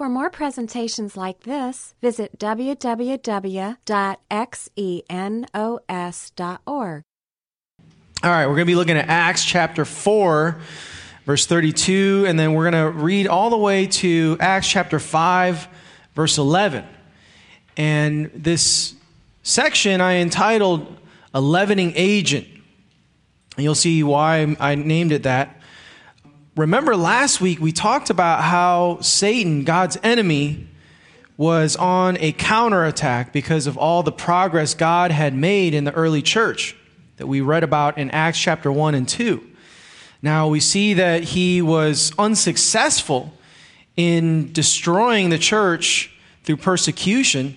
For more presentations like this, visit www.xenos.org. All right, we're going to be looking at Acts chapter 4, verse 32, and then we're going to read all the way to Acts chapter 5, verse 11. And this section I entitled A Leavening Agent. And you'll see why I named it that. Remember last week we talked about how Satan, God's enemy, was on a counterattack because of all the progress God had made in the early church that we read about in Acts chapter 1 and 2. Now we see that he was unsuccessful in destroying the church through persecution.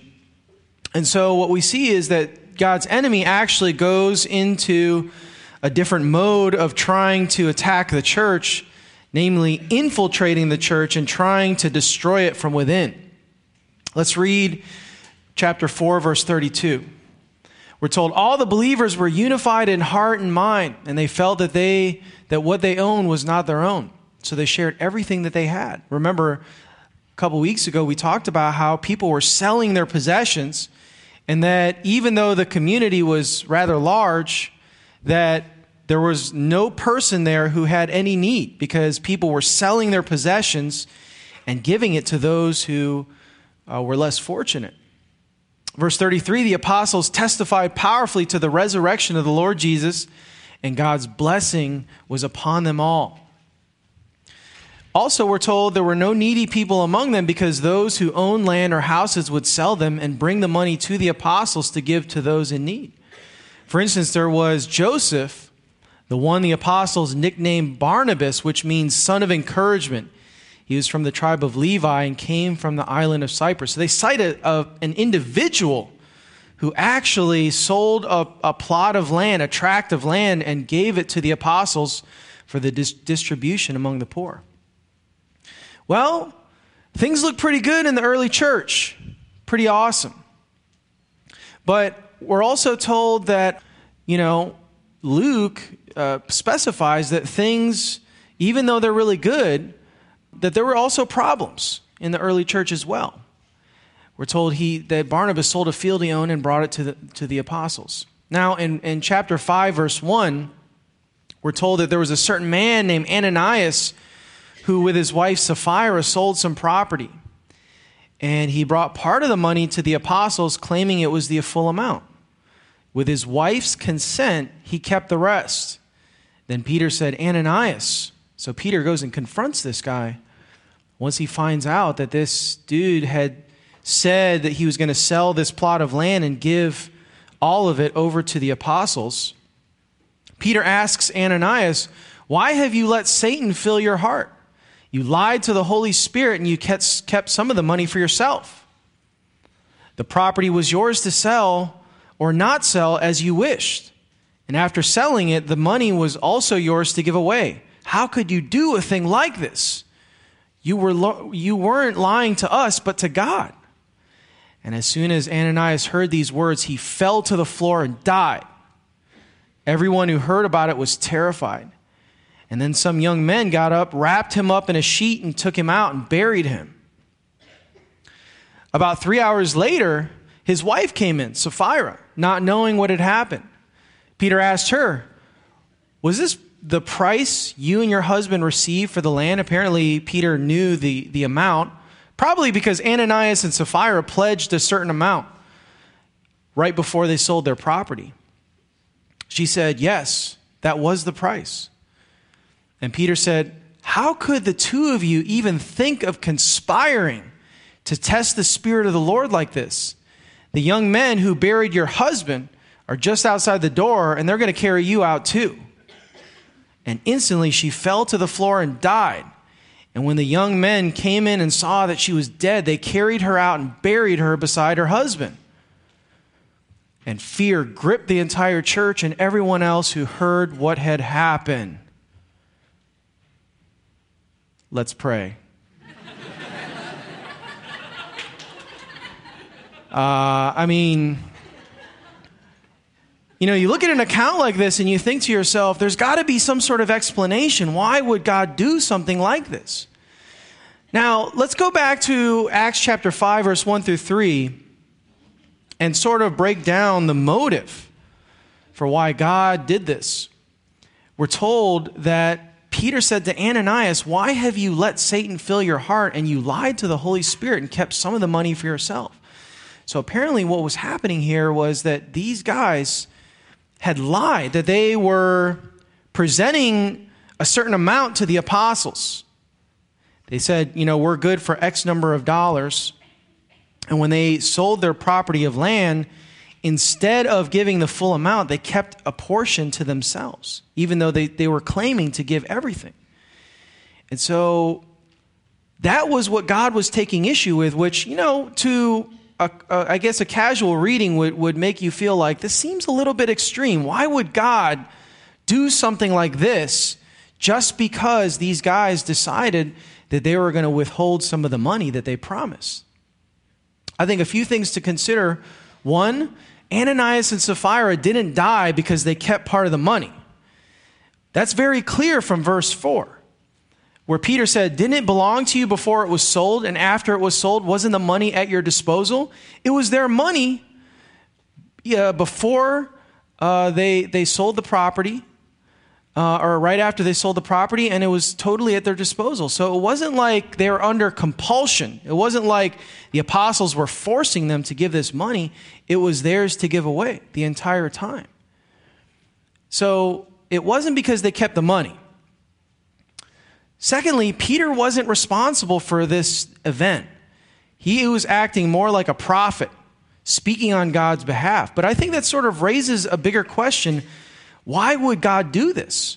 And so what we see is that God's enemy actually goes into a different mode of trying to attack the church namely infiltrating the church and trying to destroy it from within. Let's read chapter 4, verse 32. We're told all the believers were unified in heart and mind, and they felt that they that what they owned was not their own. So they shared everything that they had. Remember, a couple weeks ago we talked about how people were selling their possessions, and that even though the community was rather large, that there was no person there who had any need because people were selling their possessions and giving it to those who uh, were less fortunate. Verse 33 the apostles testified powerfully to the resurrection of the Lord Jesus, and God's blessing was upon them all. Also, we're told there were no needy people among them because those who owned land or houses would sell them and bring the money to the apostles to give to those in need. For instance, there was Joseph the one the apostles nicknamed Barnabas, which means son of encouragement. He was from the tribe of Levi and came from the island of Cyprus. So they cite a, a, an individual who actually sold a, a, plot of land, a tract of land, and gave it to the apostles for the dis- distribution among the poor. Well, things look pretty good in the early church. Pretty awesome. But we're also told that, you know, Luke uh, specifies that things, even though they're really good, that there were also problems in the early church as well. We're told he, that Barnabas sold a field he owned and brought it to the, to the apostles. Now, in, in chapter 5, verse 1, we're told that there was a certain man named Ananias who, with his wife Sapphira, sold some property. And he brought part of the money to the apostles, claiming it was the full amount. With his wife's consent, he kept the rest. Then Peter said, Ananias. So Peter goes and confronts this guy. Once he finds out that this dude had said that he was going to sell this plot of land and give all of it over to the apostles, Peter asks Ananias, Why have you let Satan fill your heart? You lied to the Holy Spirit and you kept, some of the money for yourself. The property was yours to sell or not sell as you wished. And after selling it, the money was also yours to give away. How could you do a thing like this? You, were lo- you weren't lying to us, but to God. And as soon as Ananias heard these words, he fell to the floor and died. Everyone who heard about it was terrified. And then some young men got up, wrapped him up in a sheet, and took him out and buried him. About three hours later, his wife came in, Sapphira, not knowing what had happened. Peter asked her, Was this the price you and your husband received for the land? Apparently, Peter knew the, the amount, probably because Ananias and Sapphira pledged a certain amount right before they sold their property. She said, Yes, that was the price. And Peter said, How could the two of you even think of conspiring to test the Spirit of the Lord like this? The young men who buried your husband are just outside the door and they're going to carry you out too. And instantly she fell to the floor and died. And when the young men came in and saw that she was dead, they carried her out and buried her beside her husband. And fear gripped the entire church and everyone else who heard what had happened. Let's pray. uh, I mean, you know, you look at an account like this and you think to yourself, there's got to be some sort of explanation. Why would God do something like this? Now, let's go back to Acts chapter 5, verse 1 through 3, and sort of break down the motive for why God did this. We're told that Peter said to Ananias, Why have you let Satan fill your heart and you lied to the Holy Spirit and kept some of the money for yourself? So apparently, what was happening here was that these guys had lied, that they were presenting a certain amount to the apostles. They said, you know, we're good for X number of dollars. And when they sold their property of land, instead of giving the full amount, they kept a portion to themselves, even though they, they were claiming to give everything. And so that was what God was taking issue with, which, you know, to a, a, I guess a casual reading would, would make you feel like this seems a little bit extreme. Why would God do something like this just because these guys decided that they were going to withhold some of the money that they promised? I think a few things to consider. One, Ananias and Sapphira didn't die because they kept part of the money. That's very clear from verse 4 where Peter said, Didn't it belong to you before it was sold? And after it was sold, wasn't the money at your disposal? It was their money yeah, before uh, they, they sold the property, uh, or right after they sold the property, and it was totally at their disposal. So it wasn't like they were under compulsion. It wasn't like the apostles were forcing them to give this money, it was theirs to give away the entire time. So it wasn't because they kept the money. Secondly, Peter wasn't responsible for this event. He was acting more like a prophet, speaking on God's behalf. But I think that sort of raises a bigger question why would God do this?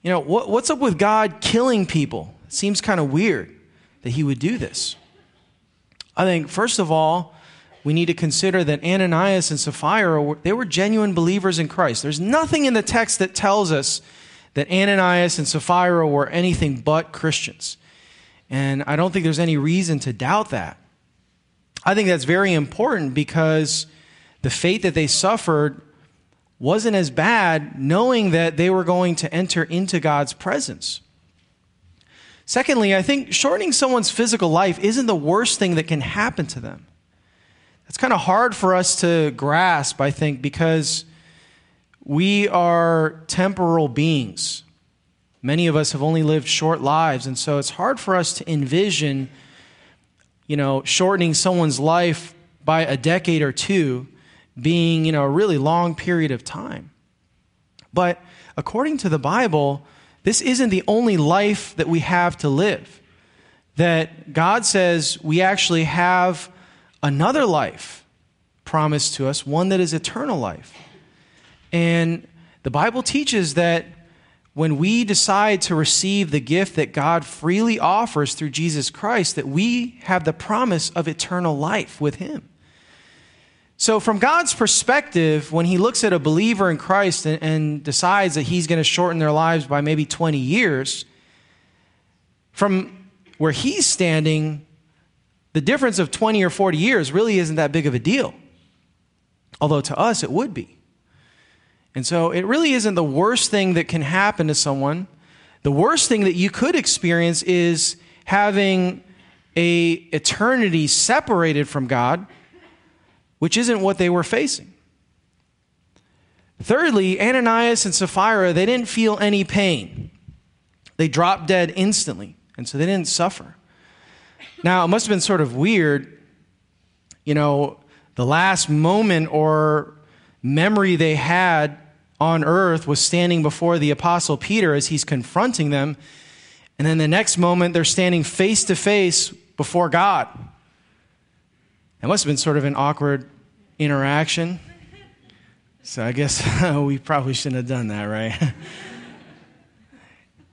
You know, what, what's up with God killing people? It seems kind of weird that he would do this. I think, first of all, we need to consider that Ananias and Sapphira, they were genuine believers in Christ. There's nothing in the text that tells us that Ananias and Sapphira were anything but Christians. And I don't think there's any reason to doubt that. I think that's very important because the fate that they suffered wasn't as bad, knowing that they were going to enter into God's presence. Secondly, I think shortening someone's physical life isn't the worst thing that can happen to them. That's kind of hard for us to grasp, I think, because we are temporal beings. Many of us have only lived short lives, and so it's hard for us to envision, you know, shortening someone's life by a decade or two being, you know, a really long period of time. But according to the Bible, this isn't the only life that we have to live. That God says we actually have another life promised to us, one that is eternal life. And the Bible teaches that when we decide to receive the gift that God freely offers through Jesus Christ, that we have the promise of eternal life with Him. So, from God's perspective, when He looks at a believer in Christ and, and decides that He's going to shorten their lives by maybe 20 years, from where He's standing, the difference of 20 or 40 years really isn't that big of a deal. Although to us it would be. And so it really isn't the worst thing that can happen to someone. The worst thing that you could experience is having a eternity separated from God, which isn't what they were facing. Thirdly, Ananias and Sapphira, they didn't feel any pain. They dropped dead instantly, and so they didn't suffer. Now, it must have been sort of weird, you know, the last moment or memory they had on earth was standing before the apostle Peter as he's confronting them. And then the next moment, they're standing face to face before God. It must have been sort of an awkward interaction. So I guess we probably shouldn't have done that, right?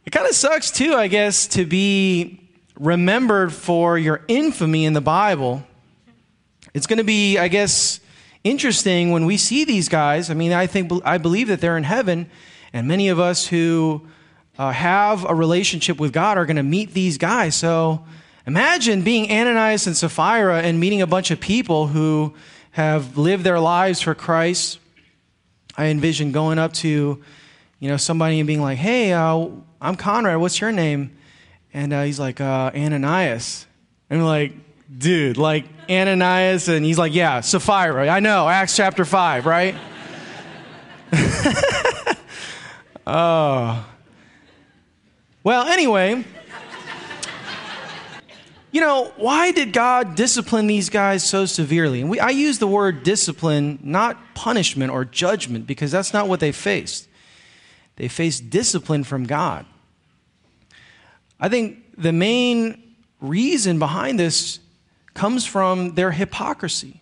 it kind of sucks, too, I guess, to be remembered for your infamy in the Bible. It's going to be, I guess, interesting when we see these guys. I mean, I think I believe that they're in heaven, and many of us who uh, have a relationship with God are going to meet these guys. So imagine being Ananias and Sapphira and meeting a bunch of people who have lived their lives for Christ. I envision going up to, you know, somebody and being like, "Hey, uh, I'm Conrad. What's your name?" And uh, he's like, uh, Ananias. And like, dude, like Ananias. And he's like, yeah, Sapphira. I know, Acts chapter 5, right? oh. Well, anyway, you know, why did God discipline these guys so severely? And we, I use the word discipline, not punishment or judgment, because that's not what they faced. They faced discipline from God. I think the main reason behind this comes from their hypocrisy.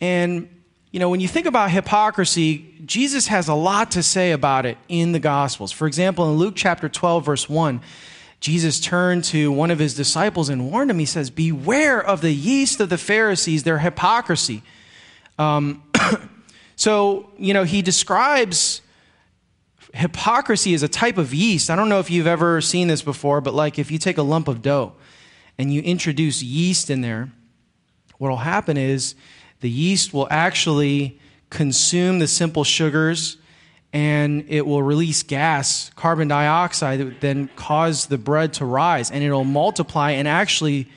And, you know, when you think about hypocrisy, Jesus has a lot to say about it in the Gospels. For example, in Luke chapter 12, verse 1, Jesus turned to one of his disciples and warned him. He says, Beware of the yeast of the Pharisees, their hypocrisy. Um, so, you know, he describes hypocrisy as a type of yeast. I don't know if you've ever seen this before, but like if you take a lump of dough and you introduce yeast in there, what will happen is the yeast will actually consume the simple sugars and it will release gas, carbon dioxide, that would then cause the bread to rise, and it'll multiply and actually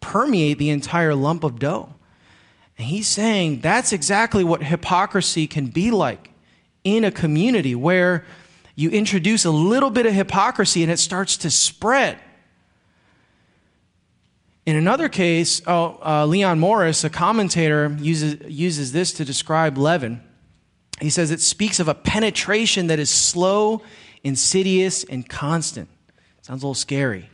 permeate the entire lump of dough. And he's saying that's exactly what hypocrisy can be like in a community where you introduce a little bit of hypocrisy and it starts to spread. In another case, oh, uh, Leon Morris, a commentator, uses, uses this to describe leaven. He says it speaks of a penetration that is slow, insidious, and constant. Sounds a little scary.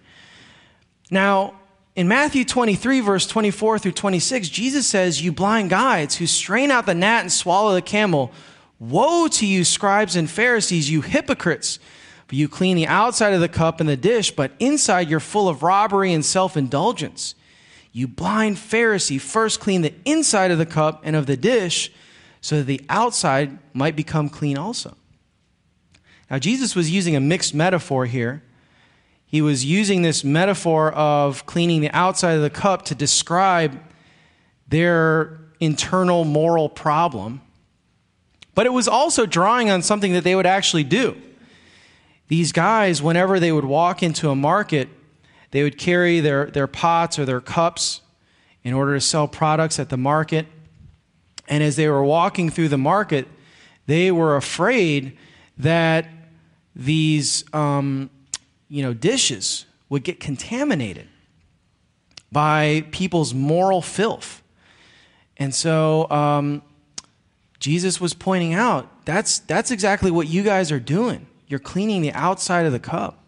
Now, in Matthew 23, verse 24 through 26, Jesus says, You blind guides who strain out the gnat and swallow the camel, woe to you, scribes and Pharisees, you hypocrites! For you clean the outside of the cup and the dish, but inside you're full of robbery and self indulgence. You blind Pharisee, first clean the inside of the cup and of the dish so that the outside might become clean also. Now, Jesus was using a mixed metaphor here. He was using this metaphor of cleaning the outside of the cup to describe their internal moral problem. But it was also drawing on something that they would actually do. These guys, whenever they would walk into a market, they would carry their, their pots or their cups in order to sell products at the market. And as they were walking through the market, they were afraid that these um, you know, dishes would get contaminated by people's moral filth. And so um, Jesus was pointing out that's, that's exactly what you guys are doing. You're cleaning the outside of the cup.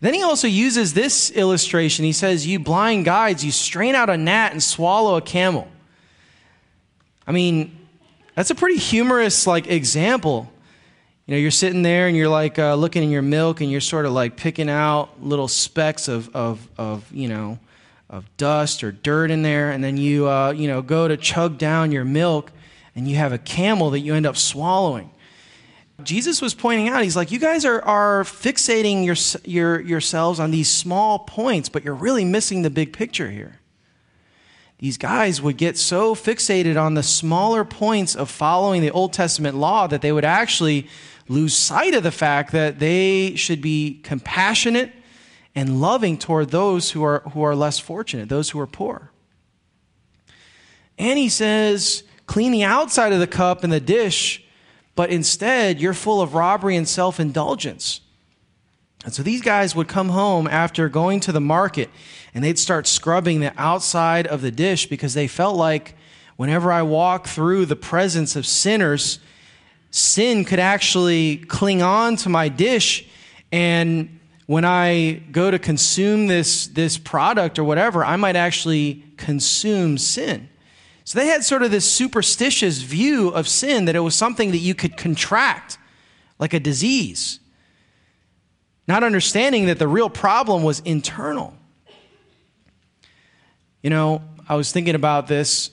Then he also uses this illustration. He says, You blind guides, you strain out a gnat and swallow a camel. I mean, that's a pretty humorous like example. You know, you're sitting there and you're like uh, looking in your milk and you're sort of like picking out little specks of, of, of you know, of dust or dirt in there, and then you, uh, you know, go to chug down your milk and you have a camel that you end up swallowing. Jesus was pointing out, he's like, you guys are, are fixating your, your, yourselves on these small points, but you're really missing the big picture here these guys would get so fixated on the smaller points of following the Old Testament law that they would actually lose sight of the fact that they should be compassionate and loving toward those who are, who are less fortunate, those who are poor. And he says, clean the outside of the cup and the dish, but instead you're full of robbery and self indulgence. And so these guys would come home after going to the market and they'd start scrubbing the outside of the dish because they felt like whenever I walk through the presence of sinners, sin could actually cling on to my dish. And when I go to consume this, this product or whatever, I might actually consume sin. So they had sort of this superstitious view of sin that it was something that you could contract, like a disease not understanding that the real problem was internal. You know, I was thinking about this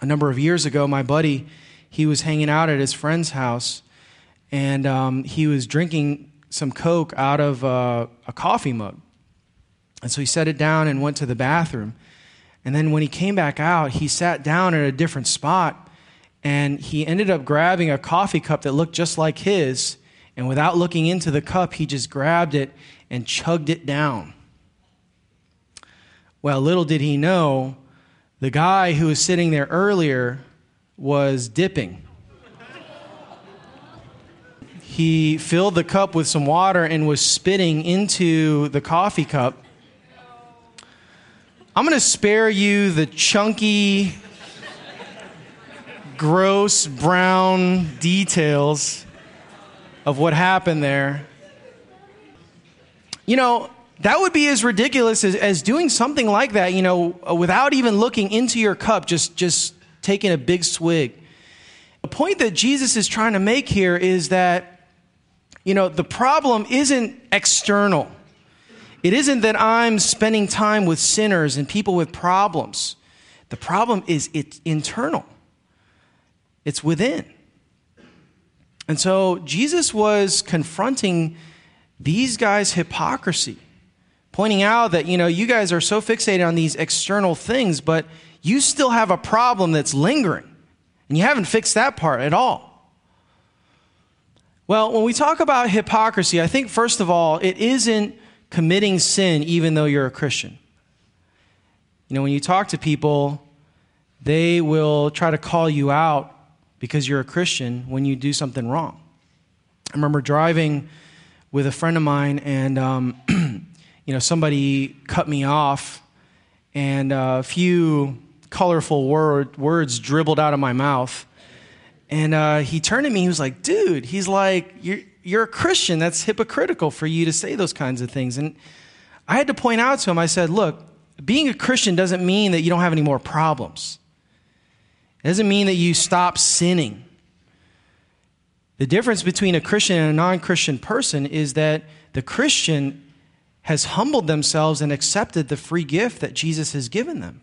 a number of years ago. My buddy, he was hanging out at his friend's house, and um, he was drinking some Coke out of uh, a coffee mug. And so he set it down and went to the bathroom. And then when he came back out, he sat down at a different spot, and he ended up grabbing a coffee cup that looked just like his And without looking into the cup, he just grabbed it and chugged it down. Well, little did he know, the guy who was sitting there earlier was dipping. he filled the cup with some water and was spitting into the coffee cup. I'm going to spare you the chunky, gross brown details of what happened there. You know, that would be as ridiculous as, as doing something like that, you know, without even looking into your cup, just, just taking a big swig. The point that Jesus is trying to make here is that, you know, the problem isn't external. It isn't that I'm spending time with sinners and people with problems. The problem is it's internal, it's within. And so Jesus was confronting these guys' hypocrisy, pointing out that, you know, you guys are so fixated on these external things, but you still have a problem that's lingering, and you haven't fixed that part at all. Well, when we talk about hypocrisy, I think, first of all, it isn't committing sin even though you're a Christian. You know, when you talk to people, they will try to call you out because you're a Christian when you do something wrong. I remember driving with a friend of mine, and um, you know, somebody cut me off, and a few colorful word, words dribbled out of my mouth. And uh, he turned to me. He was like, "Dude," he's like, "You're you're a Christian. That's hypocritical for you to say those kinds of things." And I had to point out to him. I said, "Look, being a Christian doesn't mean that you don't have any more problems. It doesn't mean that you stop sinning. The difference between a Christian and a non Christian person is that the Christian has humbled themselves and accepted the free gift that Jesus has given them.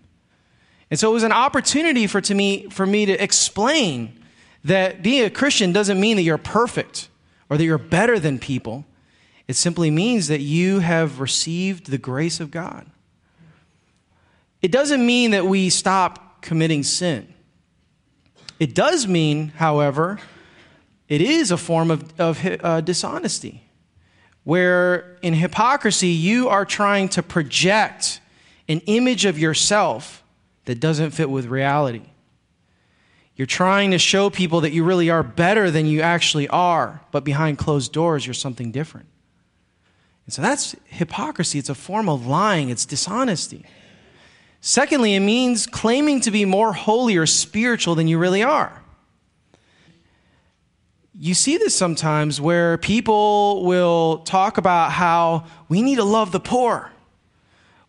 And so it was an opportunity for, to me, for me to explain that being a Christian doesn't mean that you're perfect or that you're better than people. It simply means that you have received the grace of God. It doesn't mean that we stop committing sin. It does mean, however, it is a form of, of uh, dishonesty, where in hypocrisy, you are trying to project an image of yourself that doesn't fit with reality. You're trying to show people that you really are better than you actually are, but behind closed doors, you're something different. And so that's hypocrisy. It's a form of lying, it's dishonesty. Secondly, it means claiming to be more holy or spiritual than you really are. You see this sometimes where people will talk about how we need to love the poor.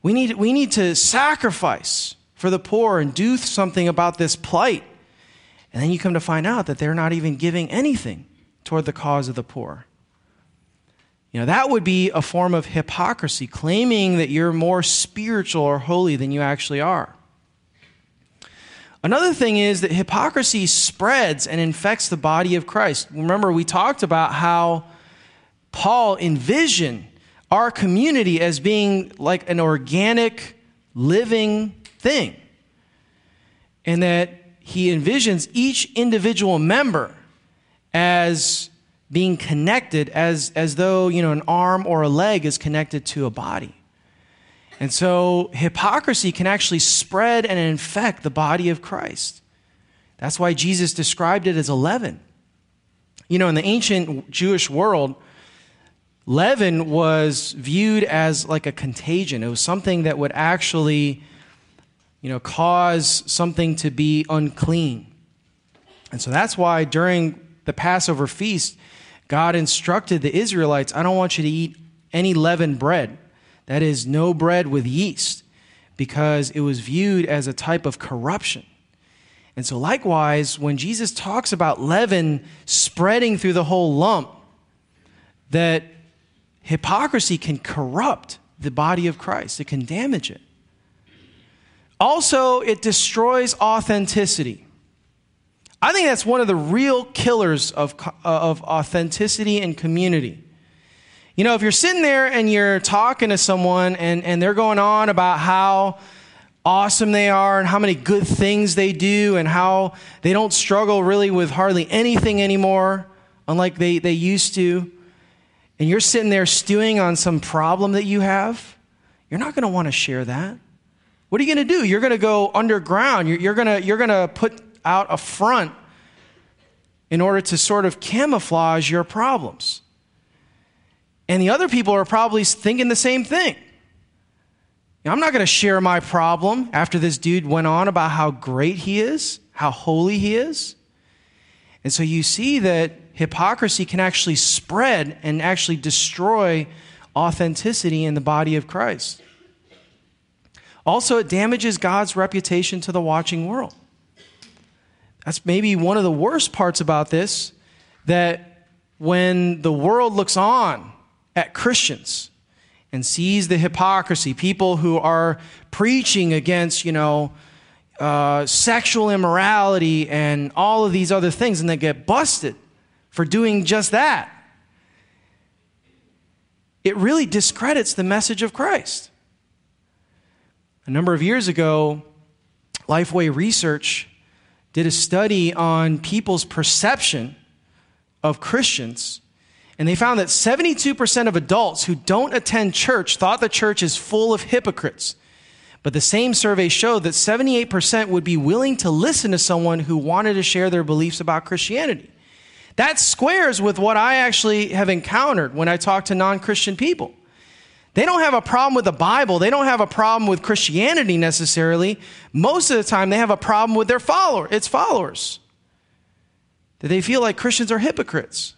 We need, we need to sacrifice for the poor and do something about this plight. And then you come to find out that they're not even giving anything toward the cause of the poor. You know, that would be a form of hypocrisy, claiming that you're more spiritual or holy than you actually are. Another thing is that hypocrisy spreads and infects the body of Christ. Remember, we talked about how Paul envisioned our community as being like an organic, living thing. And that he envisions each individual member as being connected as, as though, you know, an arm or a leg is connected to a body. And so hypocrisy can actually spread and infect the body of Christ. That's why Jesus described it as a leaven. You know, in the ancient Jewish world, leaven was viewed as like a contagion. It was something that would actually, you know, cause something to be unclean. And so that's why during the Passover feast, God instructed the Israelites, I don't want you to eat any leavened bread. That is, no bread with yeast, because it was viewed as a type of corruption. And so, likewise, when Jesus talks about leaven spreading through the whole lump, that hypocrisy can corrupt the body of Christ, it can damage it. Also, it destroys authenticity. I think that's one of the real killers of, uh, of authenticity and community. You know, if you're sitting there and you're talking to someone and, and they're going on about how awesome they are and how many good things they do and how they don't struggle really with hardly anything anymore, unlike they, they used to, and you're sitting there stewing on some problem that you have, you're not going to want to share that. What are you going to do? You're going to go underground. You're, you're going you're to put out a front in order to sort of camouflage your problems. And the other people are probably thinking the same thing. I'm not going to share my problem after this dude went on about how great he is, how holy he is. And so you see that hypocrisy can actually spread and actually destroy authenticity in the body of Christ. Also, it damages God's reputation to the watching world. That's maybe one of the worst parts about this that when the world looks on at Christians and sees the hypocrisy, people who are preaching against, you know, uh, sexual immorality and all of these other things, and they get busted for doing just that. It really discredits the message of Christ. A number of years ago, Lifeway Research did a study on people's perception of Christians, and they found that 72% of adults who don't attend church thought the church is full of hypocrites. But the same survey showed that 78% would be willing to listen to someone who wanted to share their beliefs about Christianity. That squares with what I actually have encountered when I talk to non Christian people. They don't have a problem with the Bible. They don't have a problem with Christianity necessarily. Most of the time, they have a problem with their follower, its followers. That they feel like Christians are hypocrites.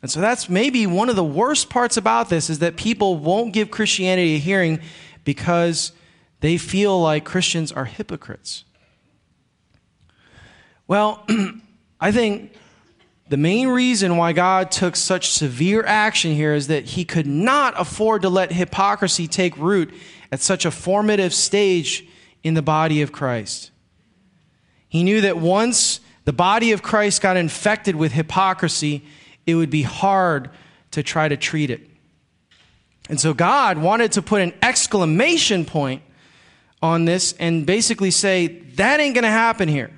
And so that's maybe one of the worst parts about this is that people won't give Christianity a hearing because they feel like Christians are hypocrites. Well, I think the main reason why God took such severe action here is that he could not afford to let hypocrisy take root at such a formative stage in the body of Christ. He knew that once the body of Christ got infected with hypocrisy, it would be hard to try to treat it. And so God wanted to put an exclamation point on this and basically say, that ain't going to happen here.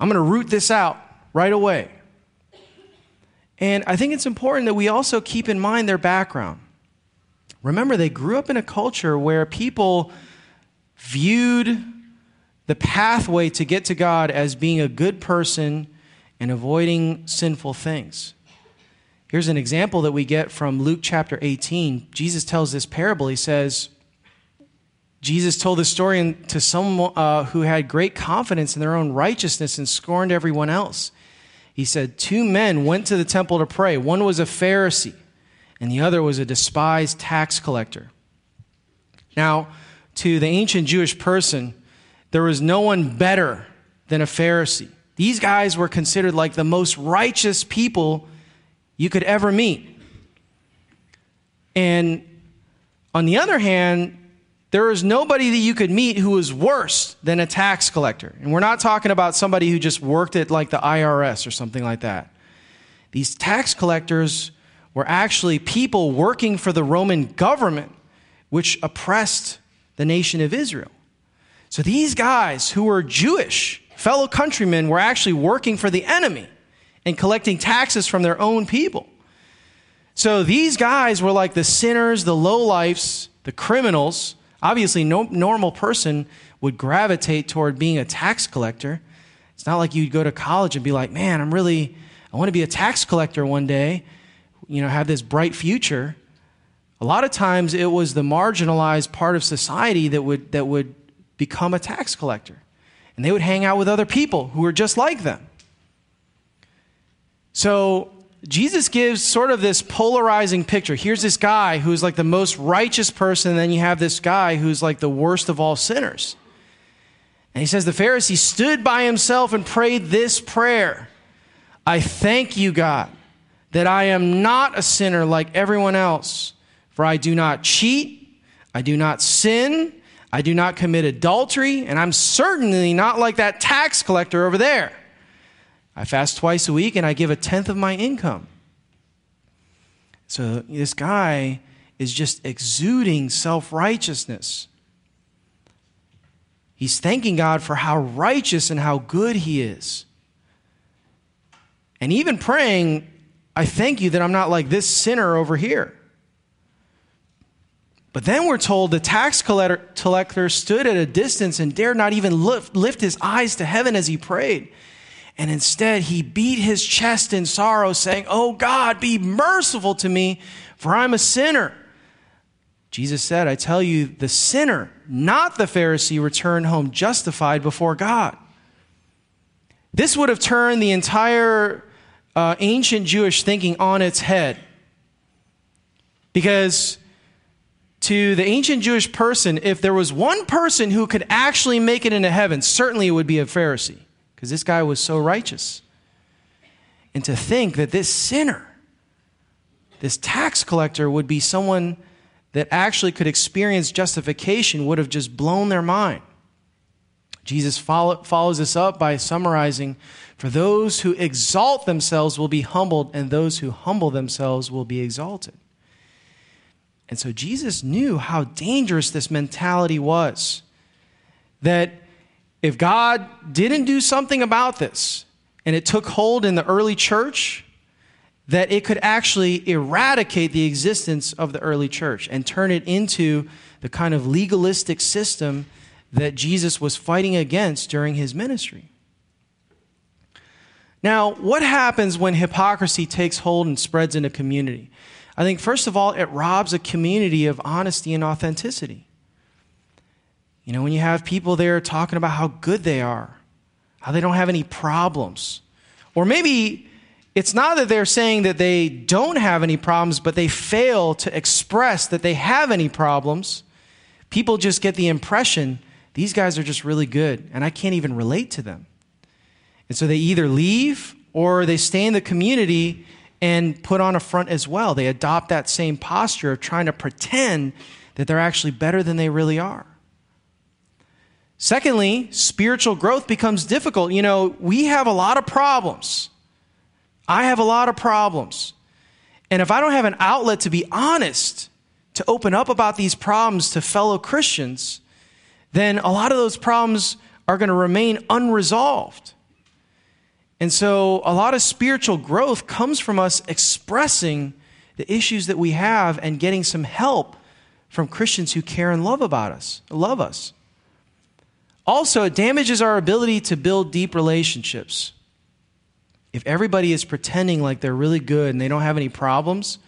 I'm going to root this out right away. And I think it's important that we also keep in mind their background. Remember, they grew up in a culture where people viewed the pathway to get to God as being a good person and avoiding sinful things. Here's an example that we get from Luke chapter 18. Jesus tells this parable. He says, Jesus told this story to someone uh, who had great confidence in their own righteousness and scorned everyone else. He said, Two men went to the temple to pray. One was a Pharisee, and the other was a despised tax collector. Now, to the ancient Jewish person, there was no one better than a Pharisee. These guys were considered like the most righteous people you could ever meet. And on the other hand, there is nobody that you could meet who is worse than a tax collector. And we're not talking about somebody who just worked at like the IRS or something like that. These tax collectors were actually people working for the Roman government, which oppressed the nation of Israel. So these guys who were Jewish, fellow countrymen, were actually working for the enemy and collecting taxes from their own people. So these guys were like the sinners, the lowlifes, the criminals Obviously, no normal person would gravitate toward being a tax collector. It's not like you'd go to college and be like, man, I'm really, I want to be a tax collector one day, you know, have this bright future. A lot of times it was the marginalized part of society that would, that would become a tax collector. And they would hang out with other people who were just like them. So Jesus gives sort of this polarizing picture. Here's this guy who's like the most righteous person, and then you have this guy who's like the worst of all sinners. And he says, The Pharisee stood by himself and prayed this prayer I thank you, God, that I am not a sinner like everyone else, for I do not cheat, I do not sin, I do not commit adultery, and I'm certainly not like that tax collector over there. I fast twice a week and I give a tenth of my income. So this guy is just exuding self righteousness. He's thanking God for how righteous and how good he is. And even praying, I thank you that I'm not like this sinner over here. But then we're told the tax collector stood at a distance and dared not even lift, lift his eyes to heaven as he prayed. And instead, he beat his chest in sorrow, saying, Oh God, be merciful to me, for I'm a sinner. Jesus said, I tell you, the sinner, not the Pharisee, returned home justified before God. This would have turned the entire uh, ancient Jewish thinking on its head. Because to the ancient Jewish person, if there was one person who could actually make it into heaven, certainly it would be a Pharisee, because this guy was so righteous. And to think that this sinner, this tax collector, would be someone that actually could experience justification would have just blown their mind. Jesus follow, follows this up by summarizing For those who exalt themselves will be humbled, and those who humble themselves will be exalted. And so Jesus knew how dangerous this mentality was. That if God didn't do something about this, and it took hold in the early church, that it could actually eradicate the existence of the early church and turn it into the kind of legalistic system that Jesus was fighting against during his ministry. Now, what happens when hypocrisy takes hold and spreads in a community? I think, first of all, it robs a community of honesty and authenticity. You know, when you have people there talking about how good they are, how they don't have any problems, or maybe it's not that they're saying that they don't have any problems, but they fail to express that they have any problems. People just get the impression these guys are just really good, and I can't even relate to them. And so they either leave or they stay in the community and put on a front as well. They adopt that same posture of trying to pretend that they're actually better than they really are. Secondly, spiritual growth becomes difficult. You know, we have a lot of problems. I have a lot of problems. And if I don't have an outlet to be honest, to open up about these problems to fellow Christians, then a lot of those problems are going to remain unresolved. And so a lot of spiritual growth comes from us expressing the issues that we have and getting some help from Christians who care and love about us, love us. Also, it damages our ability to build deep relationships. If everybody is pretending like they're really good and they don't have any problems,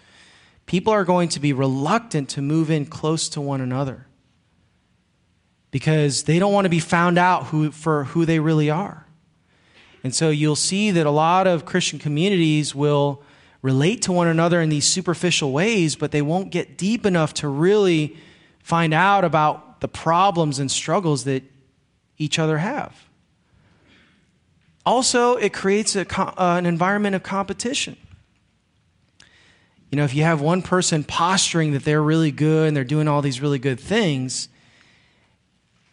people are going to be reluctant to move in close to one another because they don't want to be found out who, for who they really are. And so you'll see that a lot of Christian communities will relate to one another in these superficial ways, but they won't get deep enough to really find out about the problems and struggles that each other have. Also, it creates a, uh, an environment of competition. You know, if you have one person posturing that they're really good and they're doing all these really good things,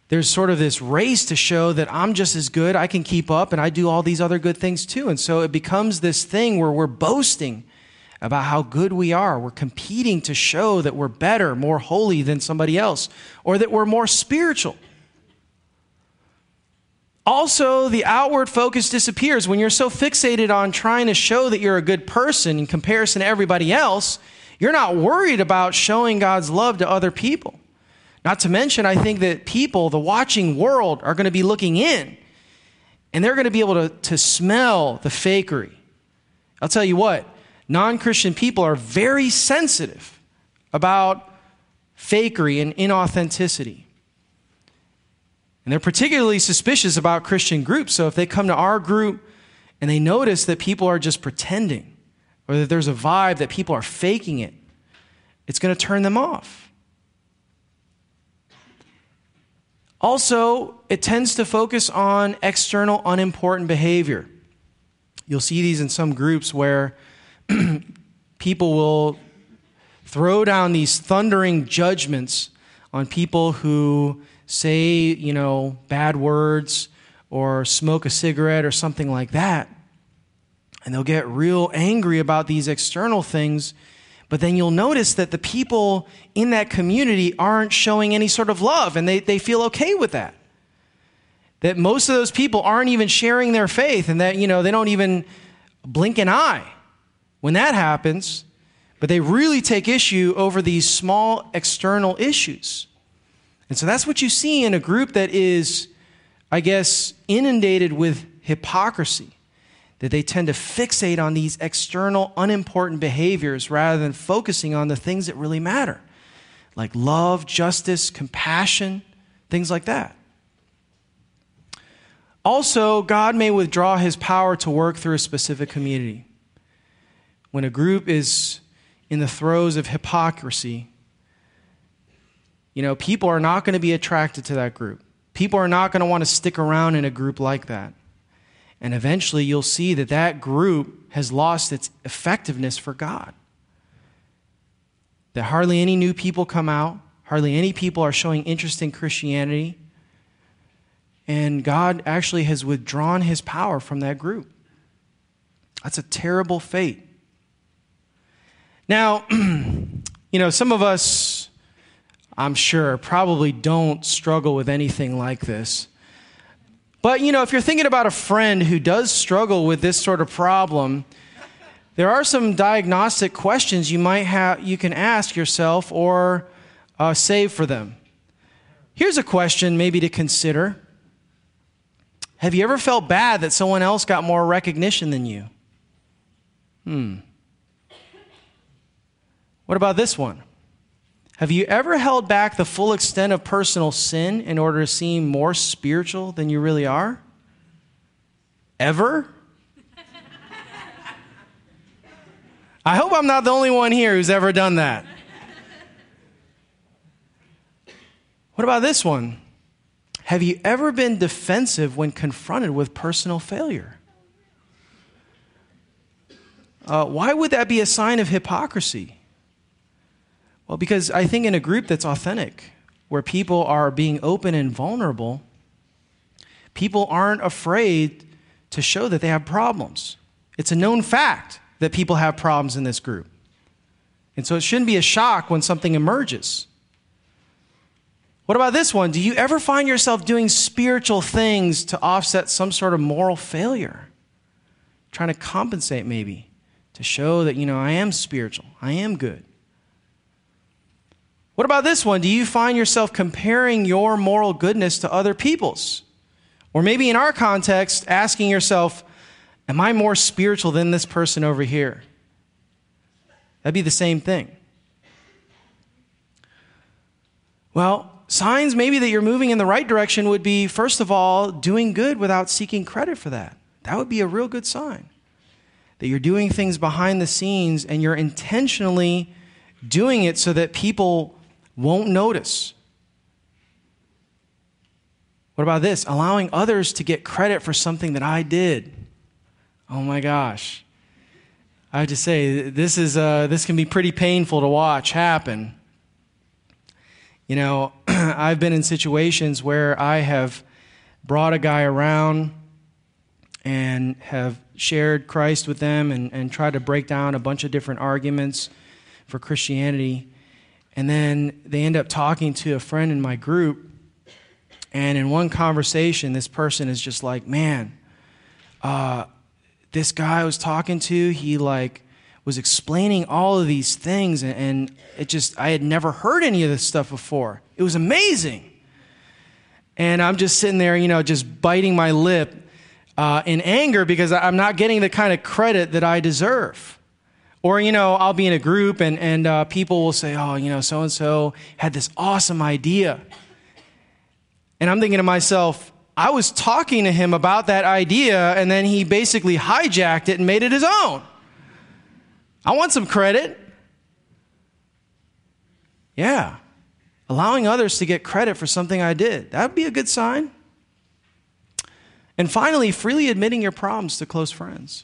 there's sort of this race to show that I'm just as good, I can keep up, and I do all these other good things too. And so it becomes this thing where we're boasting about how good we are. We're competing to show that we're better, more holy than somebody else, or that we're more spiritual. Also, the outward focus disappears. When you're so fixated on trying to show that you're a good person in comparison to everybody else, you're not worried about showing God's love to other people. Not to mention, I think that people, the watching world, are going to be looking in and they're going to be able to, to smell the fakery. I'll tell you what, non Christian people are very sensitive about fakery and inauthenticity. And they're particularly suspicious about Christian groups. So if they come to our group and they notice that people are just pretending or that there's a vibe that people are faking it, it's going to turn them off. Also, it tends to focus on external, unimportant behavior. You'll see these in some groups where people will throw down these thundering judgments on people who say, you know, bad words or smoke a cigarette or something like that. And they'll get real angry about these external things but then you'll notice that the people in that community aren't showing any sort of love and they, they feel okay with that. That most of those people aren't even sharing their faith and that, you know, they don't even blink an eye when that happens, but they really take issue over these small external issues. And so that's what you see in a group that is, I guess, inundated with hypocrisy. That they tend to fixate on these external, unimportant behaviors rather than focusing on the things that really matter, like love, justice, compassion, things like that. Also, God may withdraw his power to work through a specific community. When a group is in the throes of hypocrisy, you know, people are not going to be attracted to that group. People are not going to want to stick around in a group like that. And eventually you'll see that that group has lost its effectiveness for God. That hardly any new people come out, hardly any people are showing interest in Christianity. And God actually has withdrawn his power from that group. That's a terrible fate. Now, you know, some of us, I'm sure, probably don't struggle with anything like this. But, you know, if you're thinking about a friend who does struggle with this sort of problem, there are some diagnostic questions you might have, you can ask yourself or uh, save for them. Here's a question maybe to consider Have you ever felt bad that someone else got more recognition than you? Hmm. What about this one? Have you ever held back the full extent of personal sin in order to seem more spiritual than you really are? Ever? I hope I'm not the only one here who's ever done that. What about this one? Have you ever been defensive when confronted with personal failure? Uh, why would that be a sign of hypocrisy? Well, because I think in a group that's authentic, where people are being open and vulnerable, people aren't afraid to show that they have problems. It's a known fact that people have problems in this group. And so it shouldn't be a shock when something emerges. What about this one? Do you ever find yourself doing spiritual things to offset some sort of moral failure? Trying to compensate, maybe, to show that, you know, I am spiritual, I am good. What about this one? Do you find yourself comparing your moral goodness to other people's? Or maybe in our context, asking yourself, Am I more spiritual than this person over here? That'd be the same thing. Well, signs maybe that you're moving in the right direction would be, first of all, doing good without seeking credit for that. That would be a real good sign. That you're doing things behind the scenes and you're intentionally doing it so that people won't notice. What about this? Allowing others to get credit for something that I did. Oh my gosh. I have to say, this, is, uh, this can be pretty painful to watch happen. You know, I've been in situations where I have brought a guy around and have shared Christ with them and, and tried to break down a bunch of different arguments for Christianity. And then they end up talking to a friend in my group. And in one conversation, this person is just like, man, uh, this guy I was talking to, he like was explaining all of these things. And, and it just, I had never heard any of this stuff before. It was amazing. And I'm just sitting there, you know, just biting my lip uh, in anger because I'm not getting the kind of credit that I deserve. Or, you know, I'll be in a group and, and uh, people will say, oh, you know, so and so had this awesome idea. And I'm thinking to myself, I was talking to him about that idea and then he basically hijacked it and made it his own. I want some credit. Yeah. Allowing others to get credit for something I did. That would be a good sign. And finally, freely admitting your problems to close friends.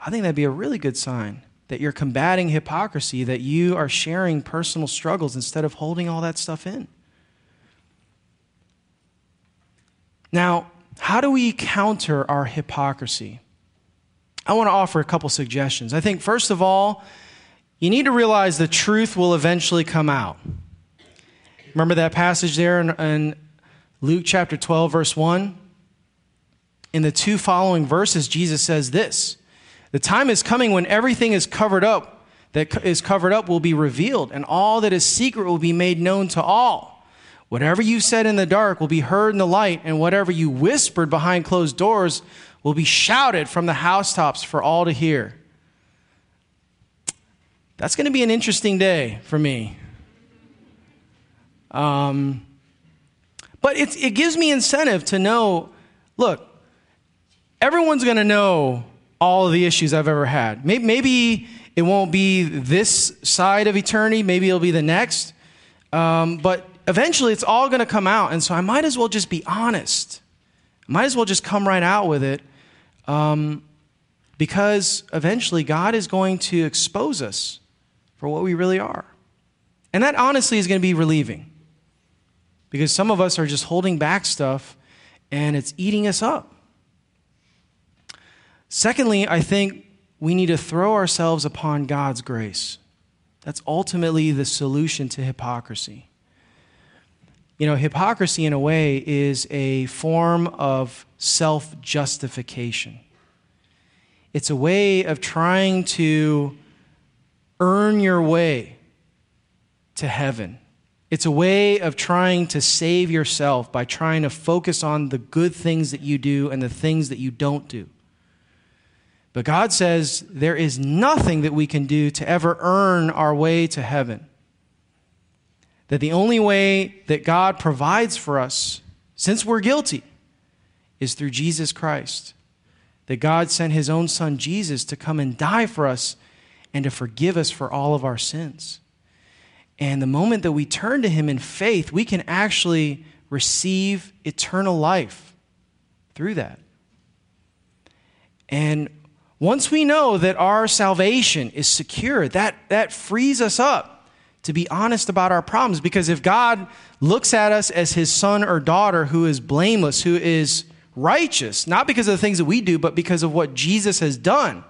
I think that'd be a really good sign that you're combating hypocrisy, that you are sharing personal struggles instead of holding all that stuff in. Now, how do we counter our hypocrisy? I want to offer a couple suggestions. I think, first of all, you need to realize the truth will eventually come out. Remember that passage there in, in Luke chapter 12, verse 1? In the two following verses, Jesus says this The time is coming when everything is covered up, that is covered up will be revealed, and all that is secret will be made known to all. Whatever you said in the dark will be heard in the light, and whatever you whispered behind closed doors will be shouted from the housetops for all to hear. That's going to be an interesting day for me. Um, but it, it gives me incentive to know look, everyone's going to know all of the issues I've ever had. Maybe, it won't be this side of eternity, maybe it'll be the next. Um, but eventually it's all going to come out. And so I might as well just be honest. I might as well just come right out with it um, because eventually God is going to expose us for what we really are. And that honestly is going to be relieving because some of us are just holding back stuff and it's eating us up. Secondly, I think we need to throw ourselves upon God's grace. That's ultimately the solution to hypocrisy. You know, hypocrisy, in a way, is a form of self justification. It's a way of trying to earn your way to heaven. It's a way of trying to save yourself by trying to focus on the good things that you do and the things that you don't do. But God says there is nothing that we can do to ever earn our way to heaven that the only way that God provides for us, since we're guilty, is through Jesus Christ. That God sent his own son Jesus to come and die for us and to forgive us for all of our sins. And the moment that we turn to him in faith, we can actually receive eternal life through that. And once we know that our salvation is secure, that, that frees us up to be honest about our problems. Because if God looks at us as his son or daughter who is blameless, who is righteous, not because of the things that we do, but because of what Jesus has done,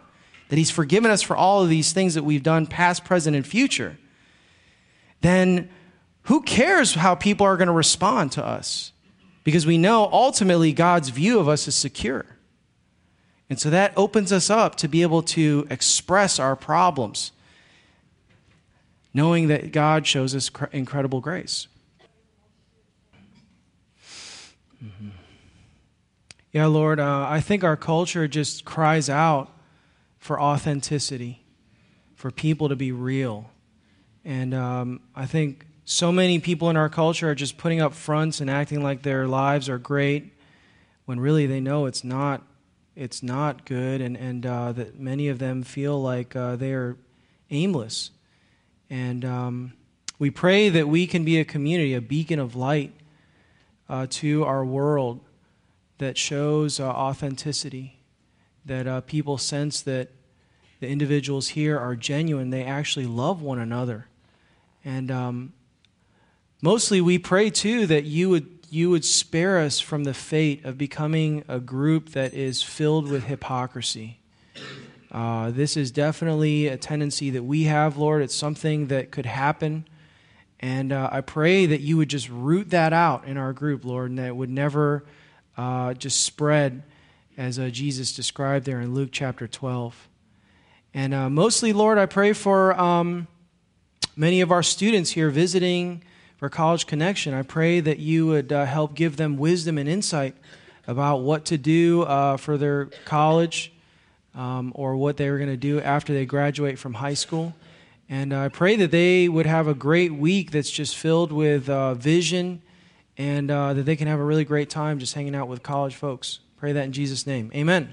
that he's forgiven us for all of these things that we've done, past, present, and future, then who cares how people are going to respond to us? Because we know ultimately God's view of us is secure. And so that opens us up to be able to express our problems knowing that God shows us incredible grace. Mm-hmm. Yeah, Lord, uh, I think our culture just cries out for authenticity, for people to be real. And um, I think so many people in our culture are just putting up fronts and acting like their lives are great when really they know it's not it's not good and, and uh, that many of them feel like uh, they are aimless and um, we pray that we can be a community, a beacon of light uh, to our world that shows uh, authenticity, that uh, people sense that the individuals here are genuine, they actually love one another. And um, mostly we pray too that you would, you would spare us from the fate of becoming a group that is filled with hypocrisy uh, this is definitely a tendency that we have, Lord. It's something that could happen. And uh, I pray that you would just root that out in our group, Lord, and that it would never uh, just spread as uh, Jesus described there in Luke chapter 12. And uh, mostly, Lord, I pray for um, many of our students here visiting for College Connection. I pray that you would uh, help give them wisdom and insight about what to do for their college um, or what they were going to do after they graduate from high school. And I pray that they would have a great week that's just filled with uh, vision and uh, that they can have a really great time just hanging out with college folks. Pray that in Jesus' name. Amen.